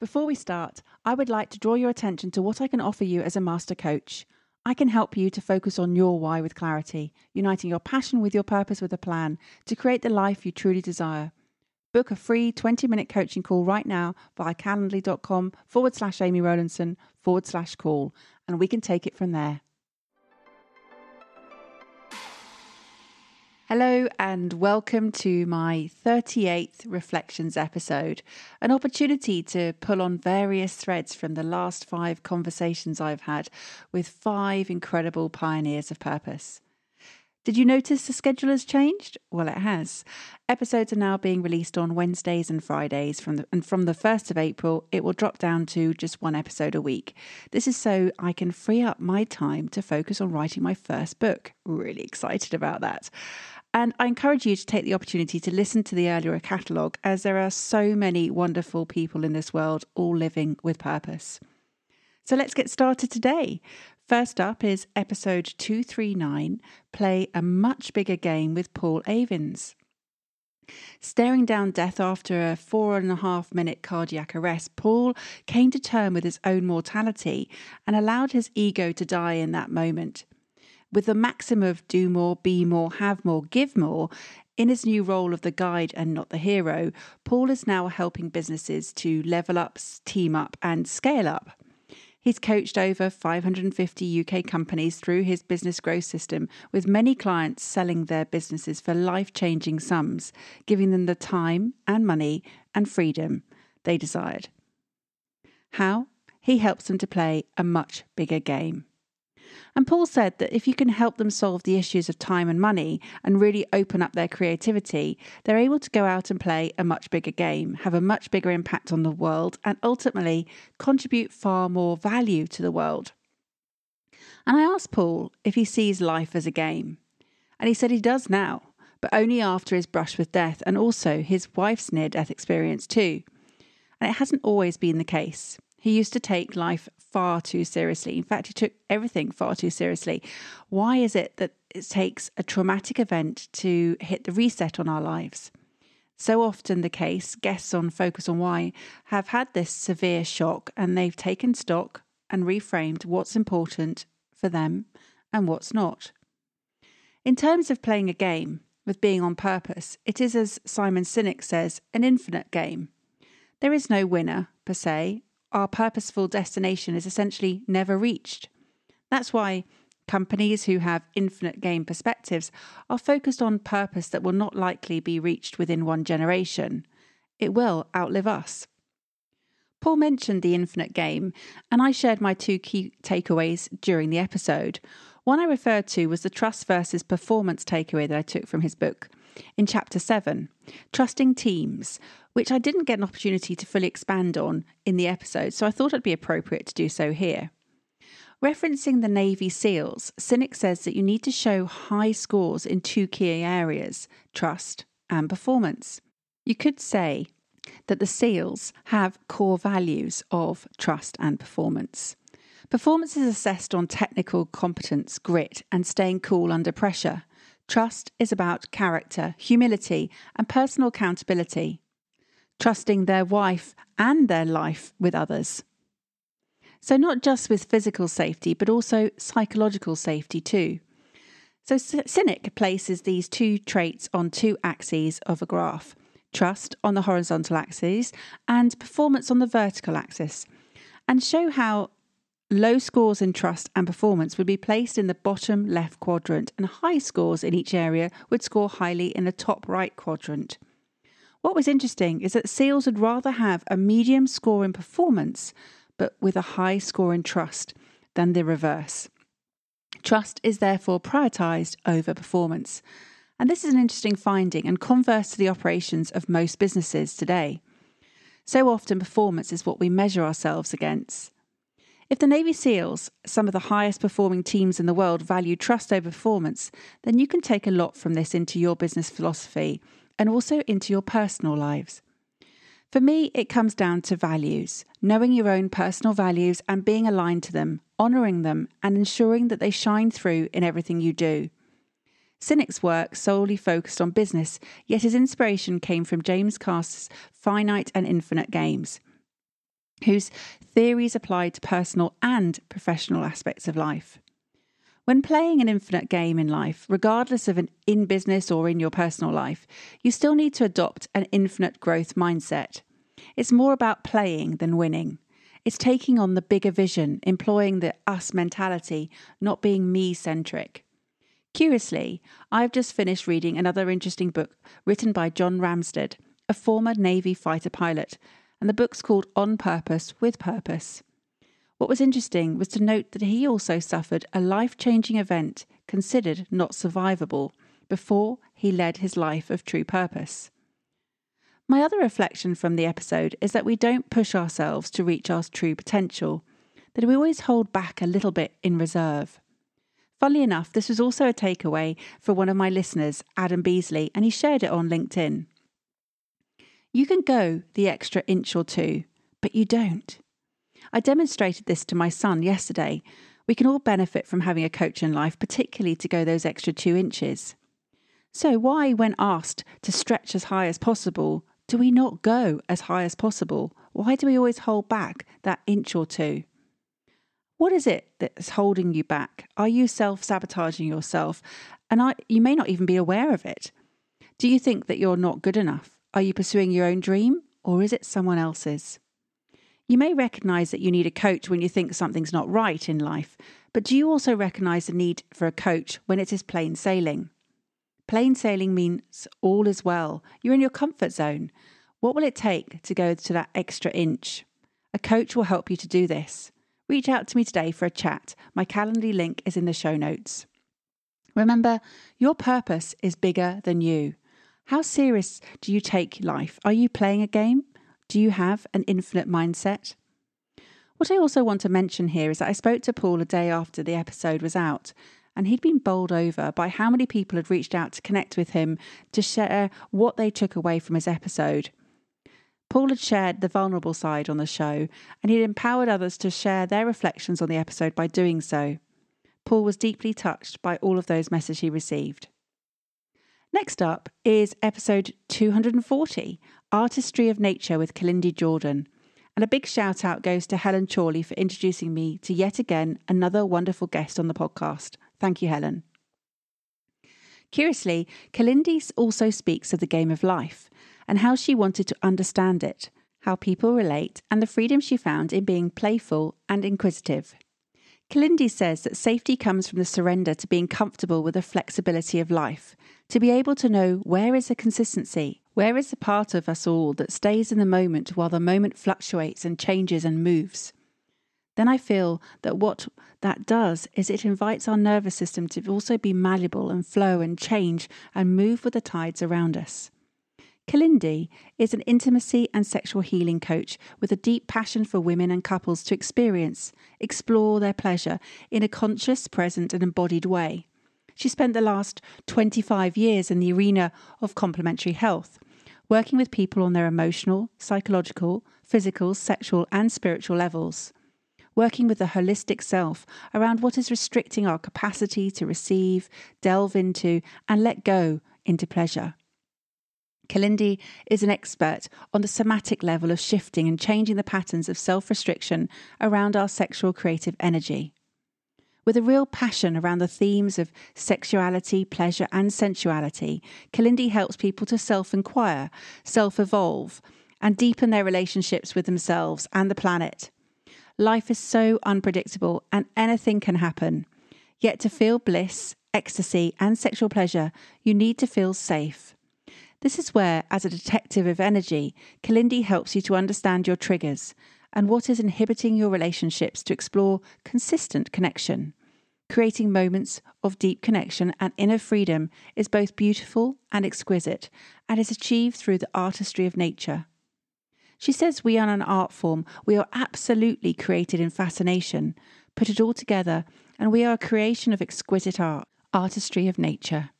Before we start, I would like to draw your attention to what I can offer you as a master coach. I can help you to focus on your why with clarity, uniting your passion with your purpose with a plan to create the life you truly desire. Book a free 20 minute coaching call right now via calendly.com forward slash Amy Rowlandson forward slash call, and we can take it from there. Hello, and welcome to my 38th Reflections episode, an opportunity to pull on various threads from the last five conversations I've had with five incredible pioneers of purpose. Did you notice the schedule has changed? Well, it has. Episodes are now being released on Wednesdays and Fridays, from the, and from the 1st of April, it will drop down to just one episode a week. This is so I can free up my time to focus on writing my first book. Really excited about that. And I encourage you to take the opportunity to listen to the earlier catalogue, as there are so many wonderful people in this world all living with purpose. So let's get started today. First up is episode 239 Play a Much Bigger Game with Paul Avins. Staring down death after a four and a half minute cardiac arrest, Paul came to terms with his own mortality and allowed his ego to die in that moment. With the maxim of do more, be more, have more, give more, in his new role of the guide and not the hero, Paul is now helping businesses to level up, team up, and scale up. He's coached over 550 UK companies through his business growth system, with many clients selling their businesses for life changing sums, giving them the time and money and freedom they desired. How? He helps them to play a much bigger game. And Paul said that if you can help them solve the issues of time and money and really open up their creativity, they're able to go out and play a much bigger game, have a much bigger impact on the world, and ultimately contribute far more value to the world. And I asked Paul if he sees life as a game. And he said he does now, but only after his brush with death and also his wife's near death experience too. And it hasn't always been the case. He used to take life far too seriously. In fact, he took everything far too seriously. Why is it that it takes a traumatic event to hit the reset on our lives? So often the case, guests on Focus on Why have had this severe shock and they've taken stock and reframed what's important for them and what's not. In terms of playing a game, with being on purpose, it is, as Simon Sinek says, an infinite game. There is no winner, per se, our purposeful destination is essentially never reached. That's why companies who have infinite game perspectives are focused on purpose that will not likely be reached within one generation. It will outlive us. Paul mentioned the infinite game, and I shared my two key takeaways during the episode. One I referred to was the trust versus performance takeaway that I took from his book in chapter 7, Trusting Teams, which I didn't get an opportunity to fully expand on in the episode, so I thought it'd be appropriate to do so here. Referencing the Navy SEALs, Sinek says that you need to show high scores in two key areas trust and performance. You could say that the SEALs have core values of trust and performance. Performance is assessed on technical competence, grit, and staying cool under pressure. Trust is about character, humility, and personal accountability trusting their wife and their life with others. So, not just with physical safety, but also psychological safety too. So, Sinek places these two traits on two axes of a graph trust on the horizontal axis and performance on the vertical axis, and show how low scores in trust and performance would be placed in the bottom left quadrant, and high scores in each area would score highly in the top right quadrant. What was interesting is that SEALs would rather have a medium score in performance, but with a high score in trust, than the reverse. Trust is therefore prioritised over performance. And this is an interesting finding and converse to the operations of most businesses today. So often, performance is what we measure ourselves against. If the Navy SEALs, some of the highest performing teams in the world, value trust over performance, then you can take a lot from this into your business philosophy and also into your personal lives. For me, it comes down to values, knowing your own personal values and being aligned to them, honouring them, and ensuring that they shine through in everything you do. Sinek's work solely focused on business, yet his inspiration came from James Carse's finite and infinite games, whose theories apply to personal and professional aspects of life. When playing an infinite game in life, regardless of an in business or in your personal life, you still need to adopt an infinite growth mindset. It's more about playing than winning. It's taking on the bigger vision, employing the us mentality, not being me centric. Curiously, I've just finished reading another interesting book written by John Ramstead, a former Navy fighter pilot, and the book's called On Purpose with Purpose. What was interesting was to note that he also suffered a life changing event considered not survivable before he led his life of true purpose. My other reflection from the episode is that we don't push ourselves to reach our true potential, that we always hold back a little bit in reserve. Funnily enough, this was also a takeaway for one of my listeners, Adam Beasley, and he shared it on LinkedIn. You can go the extra inch or two, but you don't. I demonstrated this to my son yesterday. We can all benefit from having a coach in life, particularly to go those extra two inches. So, why, when asked to stretch as high as possible, do we not go as high as possible? Why do we always hold back that inch or two? What is it that's holding you back? Are you self sabotaging yourself? And I, you may not even be aware of it. Do you think that you're not good enough? Are you pursuing your own dream or is it someone else's? You may recognize that you need a coach when you think something's not right in life, but do you also recognize the need for a coach when it is plain sailing? Plain sailing means all is well. You're in your comfort zone. What will it take to go to that extra inch? A coach will help you to do this. Reach out to me today for a chat. My Calendly link is in the show notes. Remember, your purpose is bigger than you. How serious do you take life? Are you playing a game? Do you have an infinite mindset? What I also want to mention here is that I spoke to Paul a day after the episode was out, and he'd been bowled over by how many people had reached out to connect with him to share what they took away from his episode. Paul had shared the vulnerable side on the show, and he'd empowered others to share their reflections on the episode by doing so. Paul was deeply touched by all of those messages he received. Next up is episode 240 Artistry of Nature with Kalindi Jordan. And a big shout out goes to Helen Chorley for introducing me to yet again another wonderful guest on the podcast. Thank you, Helen. Curiously, Kalindi also speaks of the game of life and how she wanted to understand it, how people relate, and the freedom she found in being playful and inquisitive. Kalindi says that safety comes from the surrender to being comfortable with the flexibility of life, to be able to know where is the consistency, where is the part of us all that stays in the moment while the moment fluctuates and changes and moves? Then I feel that what that does is it invites our nervous system to also be malleable and flow and change and move with the tides around us. Kalindi is an intimacy and sexual healing coach with a deep passion for women and couples to experience, explore their pleasure in a conscious, present, and embodied way. She spent the last 25 years in the arena of complementary health, working with people on their emotional, psychological, physical, sexual, and spiritual levels. Working with the holistic self around what is restricting our capacity to receive, delve into, and let go into pleasure. Kalindi is an expert on the somatic level of shifting and changing the patterns of self restriction around our sexual creative energy with a real passion around the themes of sexuality, pleasure, and sensuality, Kalindi helps people to self inquire, self evolve, and deepen their relationships with themselves and the planet. Life is so unpredictable and anything can happen. Yet to feel bliss, ecstasy, and sexual pleasure, you need to feel safe. This is where, as a detective of energy, Kalindi helps you to understand your triggers and what is inhibiting your relationships to explore consistent connection. Creating moments of deep connection and inner freedom is both beautiful and exquisite and is achieved through the artistry of nature. She says we are an art form. We are absolutely created in fascination. Put it all together, and we are a creation of exquisite art, artistry of nature.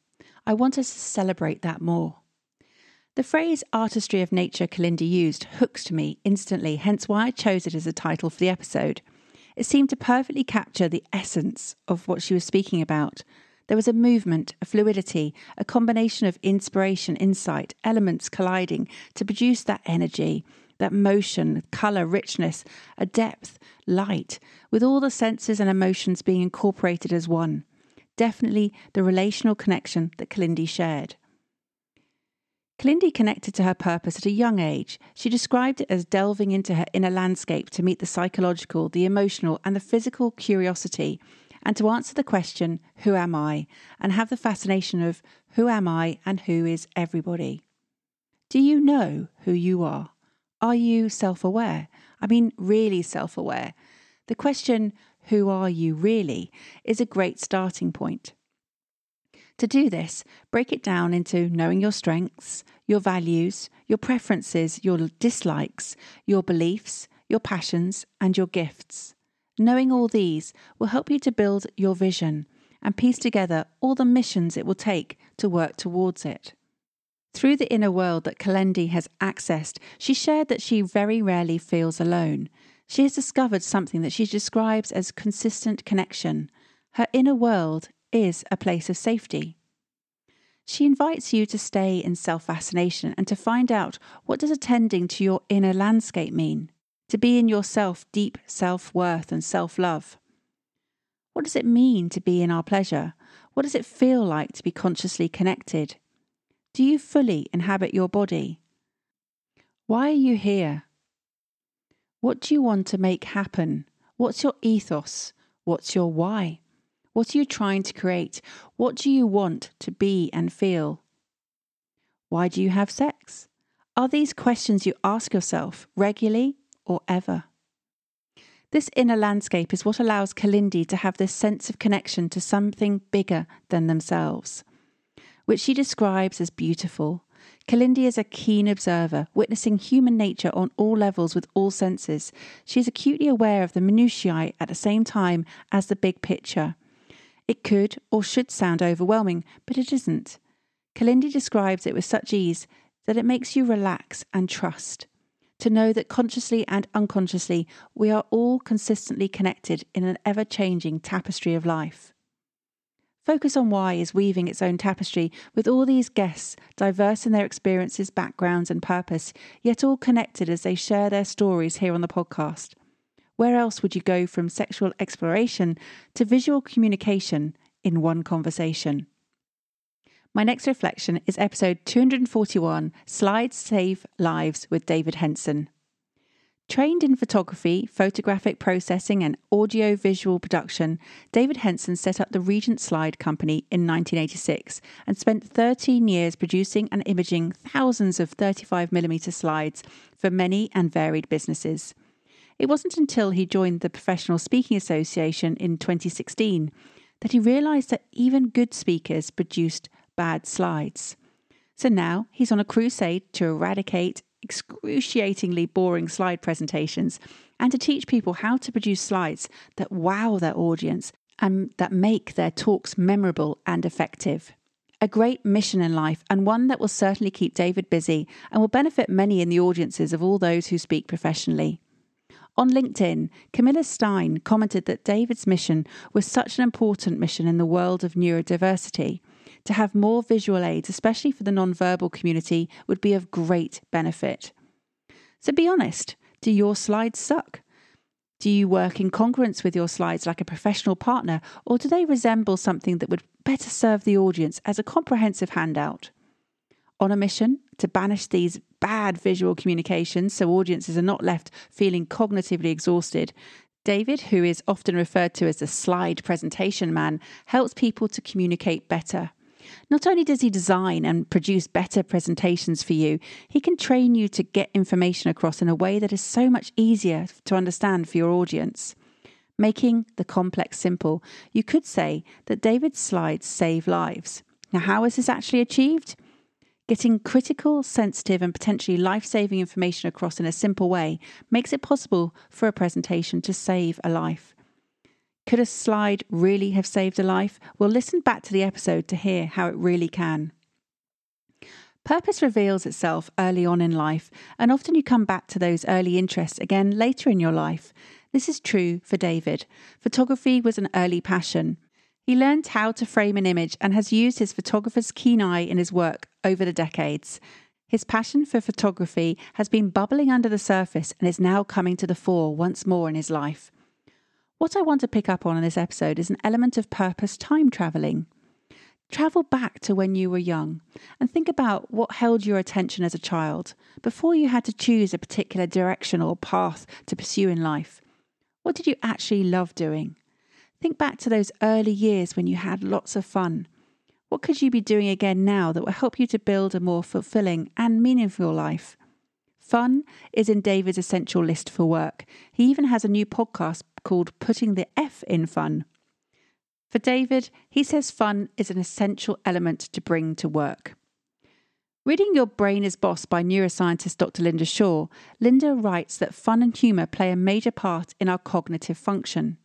I want us to celebrate that more. The phrase artistry of nature Kalindi used hooks to me instantly, hence why I chose it as a title for the episode. It seemed to perfectly capture the essence of what she was speaking about. There was a movement, a fluidity, a combination of inspiration, insight, elements colliding to produce that energy, that motion, colour, richness, a depth, light, with all the senses and emotions being incorporated as one. Definitely the relational connection that Kalindi shared. Kalindi connected to her purpose at a young age. She described it as delving into her inner landscape to meet the psychological, the emotional, and the physical curiosity, and to answer the question, Who am I? and have the fascination of Who am I and who is everybody? Do you know who you are? Are you self aware? I mean, really self aware. The question, Who are you really? is a great starting point. To do this, break it down into knowing your strengths, your values, your preferences, your dislikes, your beliefs, your passions, and your gifts. Knowing all these will help you to build your vision and piece together all the missions it will take to work towards it. Through the inner world that Kalindi has accessed, she shared that she very rarely feels alone. She has discovered something that she describes as consistent connection. Her inner world is a place of safety. She invites you to stay in self fascination and to find out what does attending to your inner landscape mean? To be in yourself deep self worth and self love. What does it mean to be in our pleasure? What does it feel like to be consciously connected? Do you fully inhabit your body? Why are you here? What do you want to make happen? What's your ethos? What's your why? What are you trying to create? What do you want to be and feel? Why do you have sex? Are these questions you ask yourself regularly or ever? This inner landscape is what allows Kalindi to have this sense of connection to something bigger than themselves, which she describes as beautiful. Kalindi is a keen observer, witnessing human nature on all levels with all senses. She is acutely aware of the minutiae at the same time as the big picture. It could or should sound overwhelming, but it isn't. Kalindi describes it with such ease that it makes you relax and trust. To know that consciously and unconsciously we are all consistently connected in an ever changing tapestry of life. Focus on Why is weaving its own tapestry with all these guests, diverse in their experiences, backgrounds, and purpose, yet all connected as they share their stories here on the podcast. Where else would you go from sexual exploration to visual communication in one conversation? My next reflection is episode 241 Slides Save Lives with David Henson. Trained in photography, photographic processing, and audio visual production, David Henson set up the Regent Slide Company in 1986 and spent 13 years producing and imaging thousands of 35mm slides for many and varied businesses. It wasn't until he joined the Professional Speaking Association in 2016 that he realised that even good speakers produced bad slides. So now he's on a crusade to eradicate excruciatingly boring slide presentations and to teach people how to produce slides that wow their audience and that make their talks memorable and effective. A great mission in life, and one that will certainly keep David busy and will benefit many in the audiences of all those who speak professionally. On LinkedIn, Camilla Stein commented that David's mission was such an important mission in the world of neurodiversity. To have more visual aids, especially for the nonverbal community, would be of great benefit. So be honest do your slides suck? Do you work in congruence with your slides like a professional partner, or do they resemble something that would better serve the audience as a comprehensive handout? On a mission to banish these bad visual communications so audiences are not left feeling cognitively exhausted. David, who is often referred to as the slide presentation man, helps people to communicate better. Not only does he design and produce better presentations for you, he can train you to get information across in a way that is so much easier to understand for your audience. Making the complex simple, you could say that David's slides save lives. Now, how is this actually achieved? Getting critical, sensitive, and potentially life saving information across in a simple way makes it possible for a presentation to save a life. Could a slide really have saved a life? Well, listen back to the episode to hear how it really can. Purpose reveals itself early on in life, and often you come back to those early interests again later in your life. This is true for David. Photography was an early passion. He learned how to frame an image and has used his photographer's keen eye in his work over the decades. His passion for photography has been bubbling under the surface and is now coming to the fore once more in his life. What I want to pick up on in this episode is an element of purpose time travelling. Travel back to when you were young and think about what held your attention as a child before you had to choose a particular direction or path to pursue in life. What did you actually love doing? Think back to those early years when you had lots of fun. What could you be doing again now that will help you to build a more fulfilling and meaningful life? Fun is in David's essential list for work. He even has a new podcast called Putting the F in Fun. For David, he says fun is an essential element to bring to work. Reading Your Brain is Boss by neuroscientist Dr. Lynda Shaw, Lynda writes that fun and humour play a major part in our cognitive function.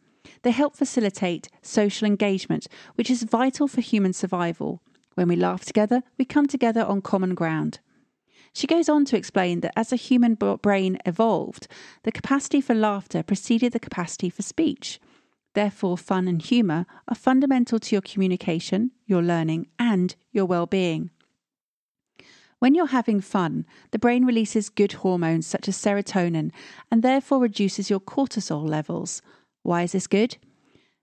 They help facilitate social engagement, which is vital for human survival. When we laugh together, we come together on common ground. She goes on to explain that as the human brain evolved, the capacity for laughter preceded the capacity for speech. Therefore, fun and humour are fundamental to your communication, your learning, and your well being. When you're having fun, the brain releases good hormones such as serotonin and therefore reduces your cortisol levels. Why is this good?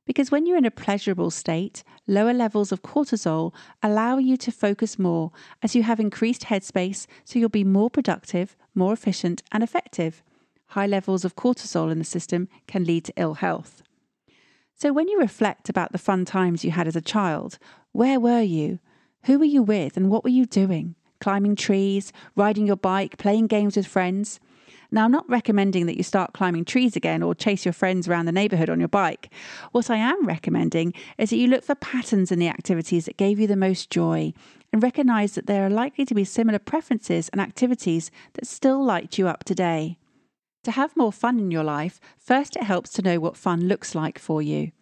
Because when you're in a pleasurable state, lower levels of cortisol allow you to focus more as you have increased headspace, so you'll be more productive, more efficient, and effective. High levels of cortisol in the system can lead to ill health. So, when you reflect about the fun times you had as a child, where were you? Who were you with, and what were you doing? climbing trees, riding your bike, playing games with friends. Now, I'm not recommending that you start climbing trees again or chase your friends around the neighbourhood on your bike. What I am recommending is that you look for patterns in the activities that gave you the most joy and recognise that there are likely to be similar preferences and activities that still light you up today. To have more fun in your life, first it helps to know what fun looks like for you.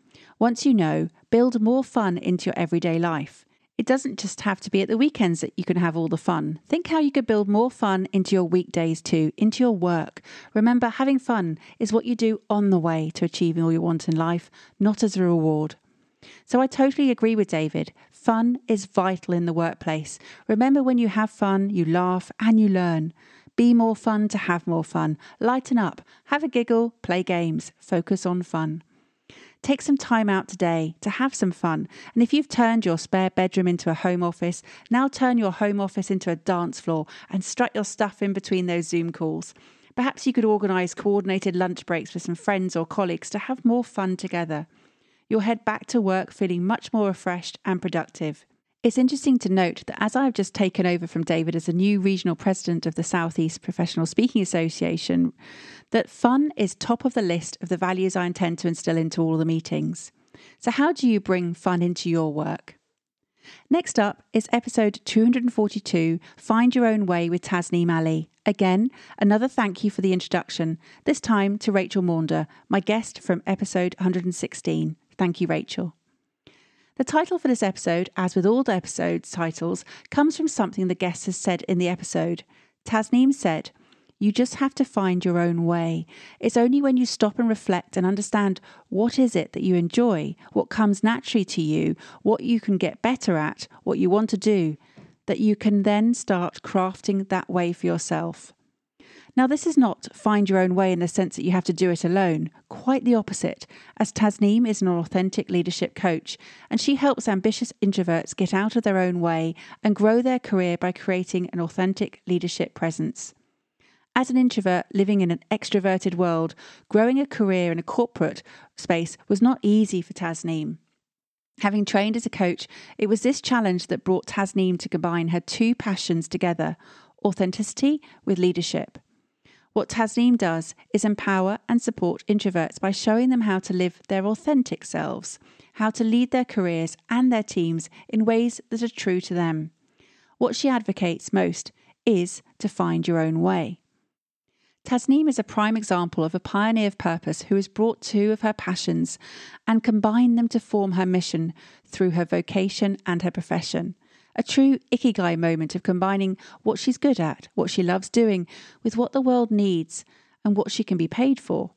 Once you know, build more fun into your everyday life. It doesn't just have to be at the weekends that you can have all the fun. Think how you could build more fun into your weekdays too, into your work. Remember, having fun is what you do on the way to achieving all you want in life, not as a reward. So I totally agree with David. Fun is vital in the workplace. Remember, when you have fun, you laugh and you learn. Be more fun to have more fun. Lighten up, have a giggle, play games, focus on fun. Take some time out today to have some fun. And if you've turned your spare bedroom into a home office, now turn your home office into a dance floor and strut your stuff in between those Zoom calls. Perhaps you could organise coordinated lunch breaks with some friends or colleagues to have more fun together. You'll head back to work feeling much more refreshed and productive. It's interesting to note that as I've just taken over from David as a new regional president of the Southeast Professional Speaking Association, that fun is top of the list of the values I intend to instill into all the meetings. So, how do you bring fun into your work? Next up is episode 242 Find Your Own Way with Tasneem Ali. Again, another thank you for the introduction, this time to Rachel Maunder, my guest from episode 116. Thank you, Rachel. The title for this episode, as with all the episodes titles, comes from something the guest has said in the episode. Tasneem said, you just have to find your own way. It's only when you stop and reflect and understand what is it that you enjoy, what comes naturally to you, what you can get better at, what you want to do, that you can then start crafting that way for yourself. Now, this is not find your own way in the sense that you have to do it alone. Quite the opposite, as Tasneem is an authentic leadership coach, and she helps ambitious introverts get out of their own way and grow their career by creating an authentic leadership presence. As an introvert living in an extroverted world, growing a career in a corporate space was not easy for Tasneem. Having trained as a coach, it was this challenge that brought Tasneem to combine her two passions together authenticity with leadership. What Tasneem does is empower and support introverts by showing them how to live their authentic selves, how to lead their careers and their teams in ways that are true to them. what she advocates most is to find your own way. Tasneem is a prime example of a pioneer of purpose who has brought two of her passions and combined them to form her mission through her vocation and her profession. A true ikigai moment of combining what she's good at, what she loves doing, with what the world needs and what she can be paid for.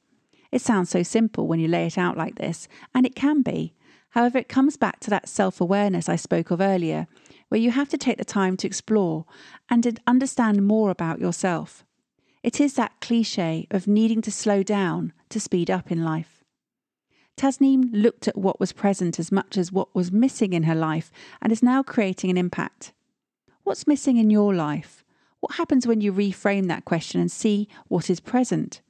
It sounds so simple when you lay it out like this, and it can be. However, it comes back to that self awareness I spoke of earlier, where you have to take the time to explore and understand more about yourself. It is that cliche of needing to slow down to speed up in life. Tasneem looked at what was present as much as what was missing in her life and is now creating an impact. What's missing in your life? What happens when you reframe that question and see what is present?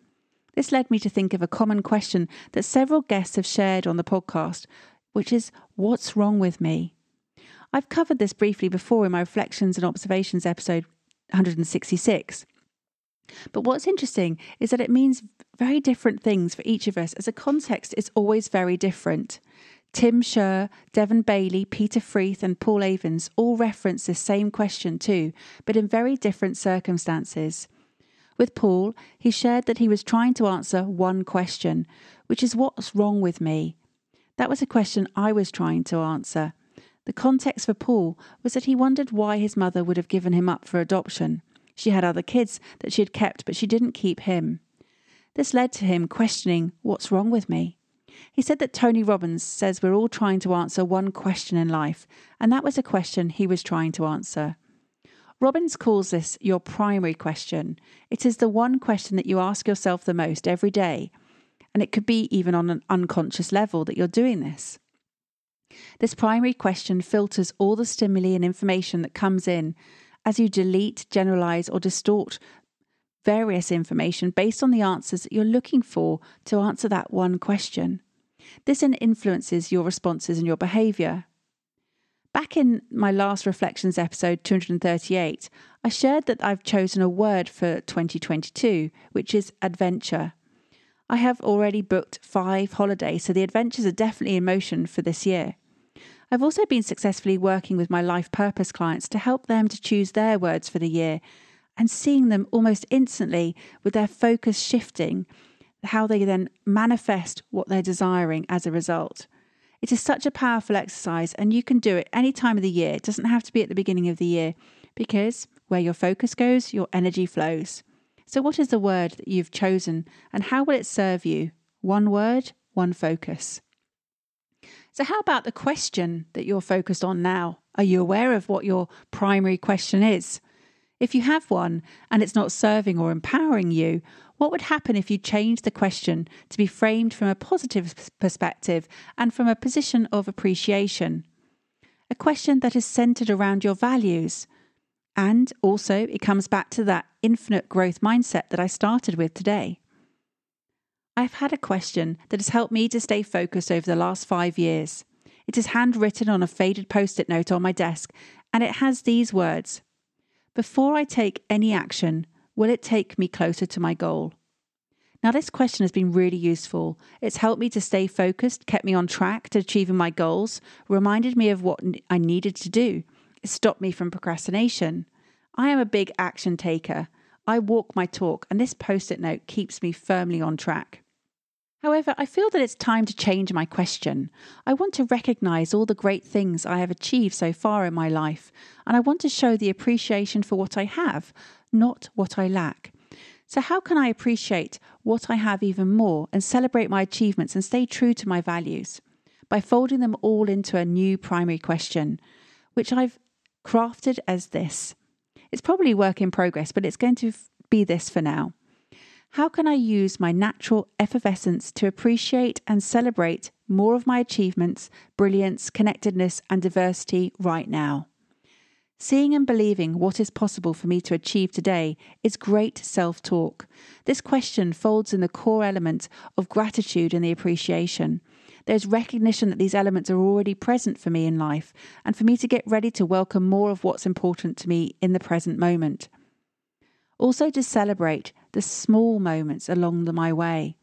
This led me to think of a common question that several guests have shared on the podcast, which is What's wrong with me? I've covered this briefly before in my Reflections and Observations episode 166. But what's interesting is that it means very different things for each of us, as a context is always very different. Tim Scher, Devon Bailey, Peter Freeth, and Paul Avins all reference this same question too, but in very different circumstances. With Paul, he shared that he was trying to answer one question, which is what's wrong with me? That was a question I was trying to answer. The context for Paul was that he wondered why his mother would have given him up for adoption. She had other kids that she had kept, but she didn't keep him. This led to him questioning, What's wrong with me? He said that Tony Robbins says we're all trying to answer one question in life, and that was a question he was trying to answer. Robbins calls this your primary question. It is the one question that you ask yourself the most every day, and it could be even on an unconscious level that you're doing this. This primary question filters all the stimuli and information that comes in as you delete, generalize, or distort various information based on the answers that you're looking for to answer that one question. This influences your responses and your behavior. Back in my last Reflections episode 238, I shared that I've chosen a word for 2022, which is adventure. I have already booked five holidays, so the adventures are definitely in motion for this year. I've also been successfully working with my life purpose clients to help them to choose their words for the year and seeing them almost instantly with their focus shifting, how they then manifest what they're desiring as a result. It is such a powerful exercise, and you can do it any time of the year. It doesn't have to be at the beginning of the year because where your focus goes, your energy flows. So, what is the word that you've chosen, and how will it serve you? One word, one focus. So, how about the question that you're focused on now? Are you aware of what your primary question is? If you have one and it's not serving or empowering you, what would happen if you changed the question to be framed from a positive perspective and from a position of appreciation? A question that is centered around your values. And also, it comes back to that infinite growth mindset that I started with today. I've had a question that has helped me to stay focused over the last five years. It is handwritten on a faded post it note on my desk, and it has these words Before I take any action, will it take me closer to my goal? Now, this question has been really useful. It's helped me to stay focused, kept me on track to achieving my goals, reminded me of what I needed to do. It stopped me from procrastination. I am a big action taker. I walk my talk, and this post it note keeps me firmly on track. However, I feel that it's time to change my question. I want to recognize all the great things I have achieved so far in my life, and I want to show the appreciation for what I have, not what I lack. So, how can I appreciate what I have even more and celebrate my achievements and stay true to my values? By folding them all into a new primary question, which I've crafted as this. It's probably work in progress, but it's going to be this for now. How can I use my natural effervescence to appreciate and celebrate more of my achievements, brilliance, connectedness, and diversity right now? Seeing and believing what is possible for me to achieve today is great self talk. This question folds in the core element of gratitude and the appreciation. There's recognition that these elements are already present for me in life, and for me to get ready to welcome more of what's important to me in the present moment. Also, to celebrate the small moments along the, my way.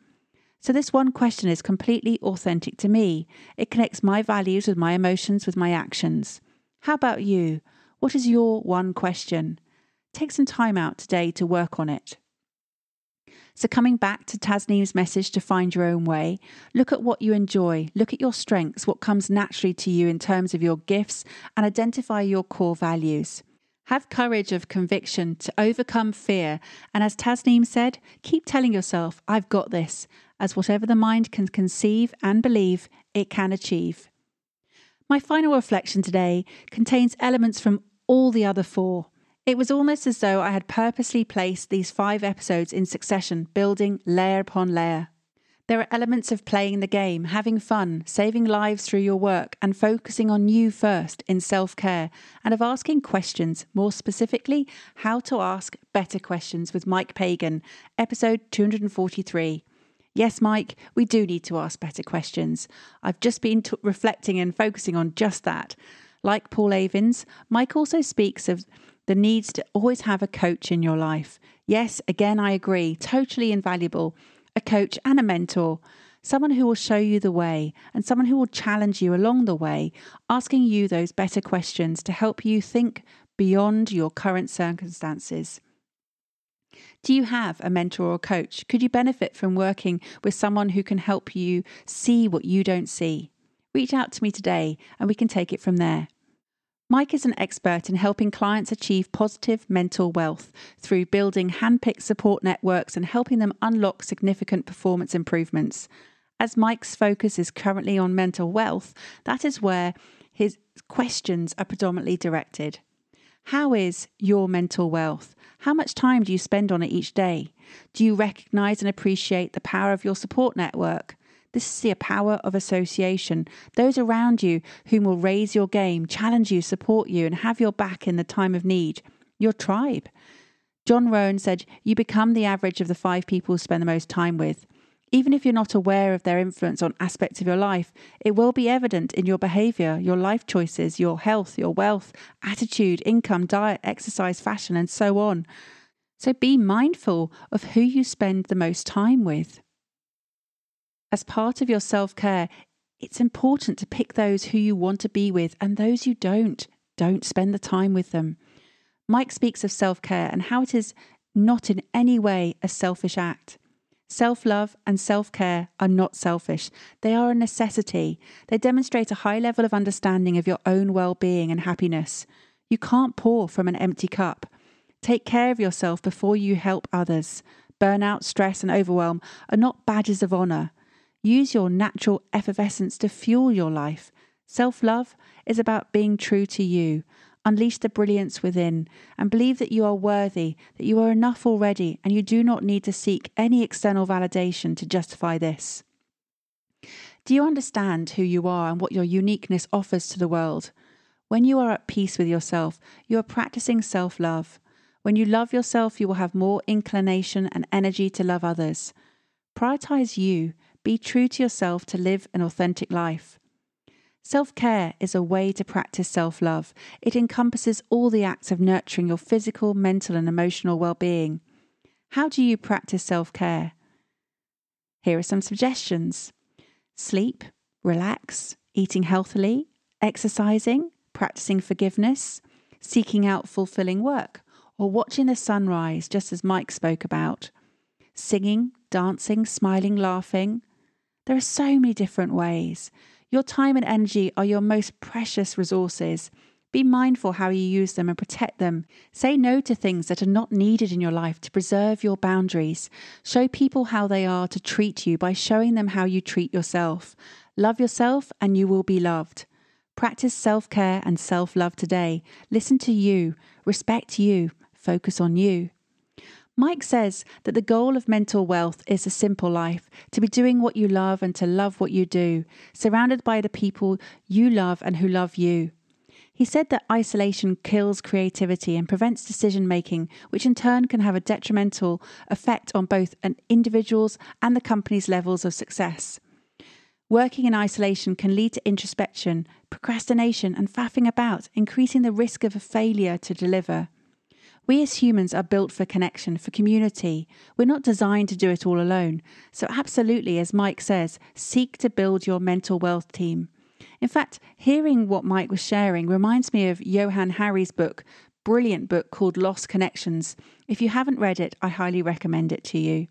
So, this one question is completely authentic to me. It connects my values with my emotions, with my actions. How about you? What is your one question? Take some time out today to work on it. So, coming back to Tasneem's message to find your own way, look at what you enjoy, look at your strengths, what comes naturally to you in terms of your gifts, and identify your core values. Have courage of conviction to overcome fear. And as Tasneem said, keep telling yourself, I've got this, as whatever the mind can conceive and believe, it can achieve. My final reflection today contains elements from all the other four. It was almost as though I had purposely placed these five episodes in succession, building layer upon layer. There are elements of playing the game, having fun, saving lives through your work, and focusing on you first in self care, and of asking questions, more specifically, how to ask better questions with Mike Pagan, episode 243. Yes, Mike, we do need to ask better questions. I've just been t- reflecting and focusing on just that. Like Paul Avins, Mike also speaks of the needs to always have a coach in your life. Yes, again, I agree, totally invaluable a coach, and a mentor. Someone who will show you the way and someone who will challenge you along the way, asking you those better questions to help you think beyond your current circumstances. Do you have a mentor or coach? Could you benefit from working with someone who can help you see what you don't see? Reach out to me today and we can take it from there. Mike is an expert in helping clients achieve positive mental wealth through building handpicked support networks and helping them unlock significant performance improvements. As Mike's focus is currently on mental wealth, that is where his questions are predominantly directed. How is your mental wealth? How much time do you spend on it each day? Do you recognize and appreciate the power of your support network? This is the power of association. Those around you whom will raise your game, challenge you, support you, and have your back in the time of need. Your tribe. John Rohn said, You become the average of the five people you spend the most time with. Even if you're not aware of their influence on aspects of your life, it will be evident in your behavior, your life choices, your health, your wealth, attitude, income, diet, exercise, fashion, and so on. So be mindful of who you spend the most time with as part of your self care, it's important to pick those who you want to be with and those you don't. Don't spend the time with them. Mike speaks of self care and how it is not in any way a selfish act. Self love and self care are not selfish, they are a necessity. They demonstrate a high level of understanding of your own well being and happiness. You can't pour from an empty cup. Take care of yourself before you help others. Burnout, stress, and overwhelm are not badges of honour. Use your natural effervescence to fuel your life. Self love is about being true to you. Unleash the brilliance within and believe that you are worthy, that you are enough already, and you do not need to seek any external validation to justify this. Do you understand who you are and what your uniqueness offers to the world? When you are at peace with yourself, you are practicing self love. When you love yourself, you will have more inclination and energy to love others. Prioritize you be true to yourself to live an authentic life. Self care is a way to practice self love. It encompasses all the acts of nurturing your physical, mental, and emotional well being. How do you practice self care? Here are some suggestions sleep, relax, eating healthily, exercising, practicing forgiveness, seeking out fulfilling work, or watching the sunrise, just as Mike spoke about, singing, dancing, smiling, laughing, there are so many different ways. Your time and energy are your most precious resources. Be mindful how you use them and protect them. Say no to things that are not needed in your life to preserve your boundaries. Show people how they are to treat you by showing them how you treat yourself. Love yourself and you will be loved. Practice self care and self love today. Listen to you, respect you, focus on you. Mike says that the goal of mental wealth is a simple life to be doing what you love and to love what you do, surrounded by the people you love and who love you. He said that isolation kills creativity and prevents decision making, which in turn can have a detrimental effect on both an individual's and the company's levels of success. Working in isolation can lead to introspection, procrastination, and faffing about, increasing the risk of a failure to deliver. We as humans are built for connection, for community. We're not designed to do it all alone. So, absolutely, as Mike says, seek to build your mental wealth team. In fact, hearing what Mike was sharing reminds me of Johann Hari's book, brilliant book called Lost Connections. If you haven't read it, I highly recommend it to you.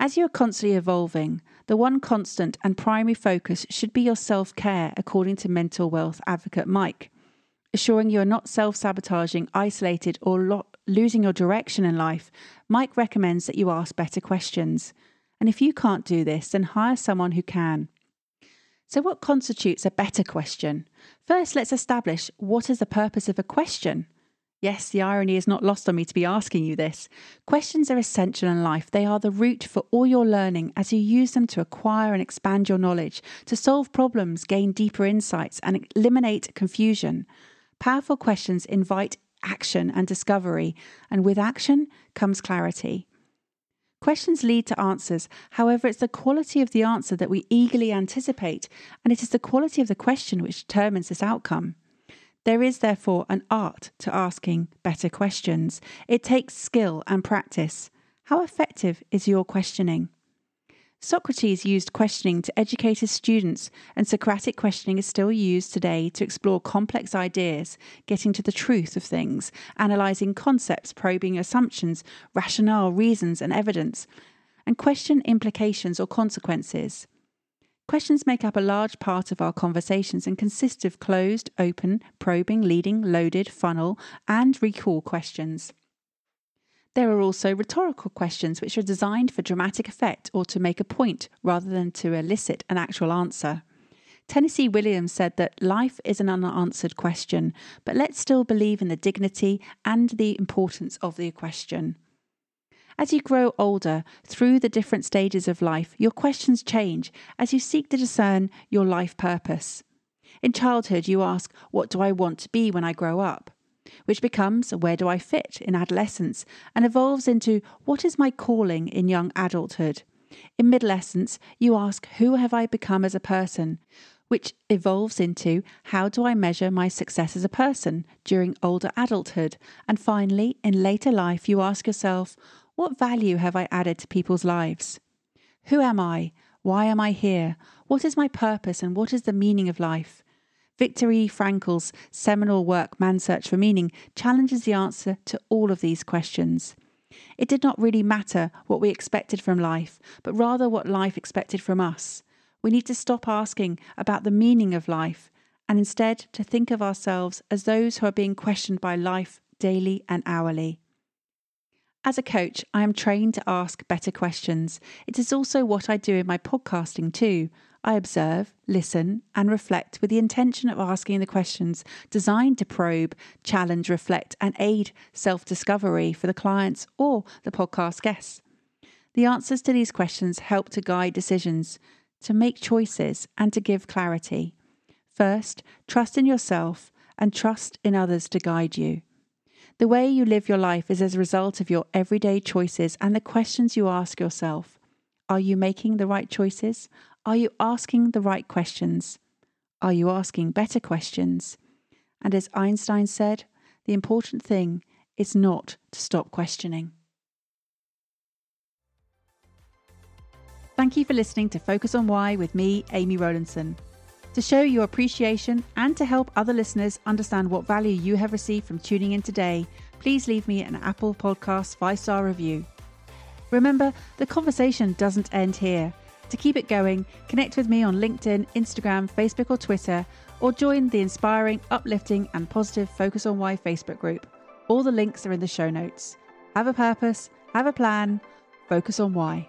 As you are constantly evolving, the one constant and primary focus should be your self care, according to mental wealth advocate Mike. Assuring you are not self sabotaging, isolated, or lo- losing your direction in life, Mike recommends that you ask better questions. And if you can't do this, then hire someone who can. So, what constitutes a better question? First, let's establish what is the purpose of a question. Yes, the irony is not lost on me to be asking you this. Questions are essential in life. They are the root for all your learning as you use them to acquire and expand your knowledge, to solve problems, gain deeper insights, and eliminate confusion. Powerful questions invite action and discovery, and with action comes clarity. Questions lead to answers. However, it's the quality of the answer that we eagerly anticipate, and it is the quality of the question which determines this outcome. There is therefore an art to asking better questions. It takes skill and practice. How effective is your questioning? Socrates used questioning to educate his students, and Socratic questioning is still used today to explore complex ideas, getting to the truth of things, analysing concepts, probing assumptions, rationale, reasons, and evidence, and question implications or consequences. Questions make up a large part of our conversations and consist of closed, open, probing, leading, loaded, funnel, and recall questions. There are also rhetorical questions which are designed for dramatic effect or to make a point rather than to elicit an actual answer. Tennessee Williams said that life is an unanswered question, but let's still believe in the dignity and the importance of the question. As you grow older, through the different stages of life, your questions change as you seek to discern your life purpose. In childhood, you ask, What do I want to be when I grow up? Which becomes where do I fit in adolescence and evolves into what is my calling in young adulthood. In adolescence, you ask, Who have I become as a person? which evolves into how do I measure my success as a person during older adulthood? And finally, in later life, you ask yourself, What value have I added to people's lives? Who am I? Why am I here? What is my purpose and what is the meaning of life? Viktor E. Frankl's seminal work, Man's Search for Meaning, challenges the answer to all of these questions. It did not really matter what we expected from life, but rather what life expected from us. We need to stop asking about the meaning of life and instead to think of ourselves as those who are being questioned by life daily and hourly. As a coach, I am trained to ask better questions. It is also what I do in my podcasting too. I observe, listen, and reflect with the intention of asking the questions designed to probe, challenge, reflect, and aid self discovery for the clients or the podcast guests. The answers to these questions help to guide decisions, to make choices, and to give clarity. First, trust in yourself and trust in others to guide you. The way you live your life is as a result of your everyday choices and the questions you ask yourself. Are you making the right choices? Are you asking the right questions? Are you asking better questions? And as Einstein said, the important thing is not to stop questioning. Thank you for listening to Focus on Why with me, Amy Rowlandson. To show your appreciation and to help other listeners understand what value you have received from tuning in today, please leave me an Apple Podcast five star review. Remember, the conversation doesn't end here. To keep it going, connect with me on LinkedIn, Instagram, Facebook, or Twitter, or join the inspiring, uplifting, and positive Focus on Why Facebook group. All the links are in the show notes. Have a purpose, have a plan, focus on why.